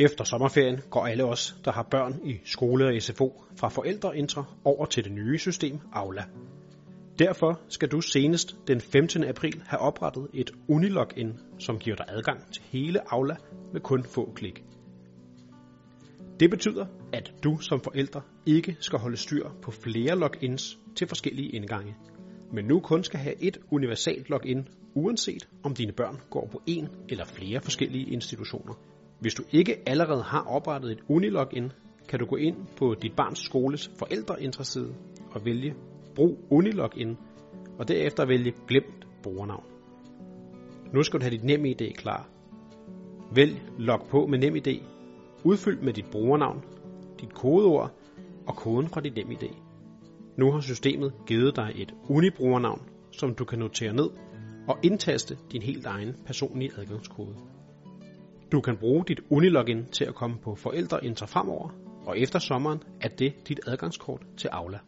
Efter sommerferien går alle os, der har børn i skole og SFO, fra forældreintra over til det nye system Aula. Derfor skal du senest den 15. april have oprettet et Unilogin, som giver dig adgang til hele Aula med kun få klik. Det betyder, at du som forælder ikke skal holde styr på flere logins til forskellige indgange, men nu kun skal have et universalt login, uanset om dine børn går på en eller flere forskellige institutioner. Hvis du ikke allerede har oprettet et Unilogin, kan du gå ind på dit barns skoles forældreinteresside og vælge Brug Unilogin, og derefter vælge Glemt brugernavn. Nu skal du have dit NemID klar. Vælg Log på med NemID. Udfyld med dit brugernavn, dit kodeord og koden fra dit NemID. Nu har systemet givet dig et Uni-brugernavn, som du kan notere ned og indtaste din helt egen personlige adgangskode. Du kan bruge dit Unilogin til at komme på forældreintra fremover, og efter sommeren er det dit adgangskort til Aula.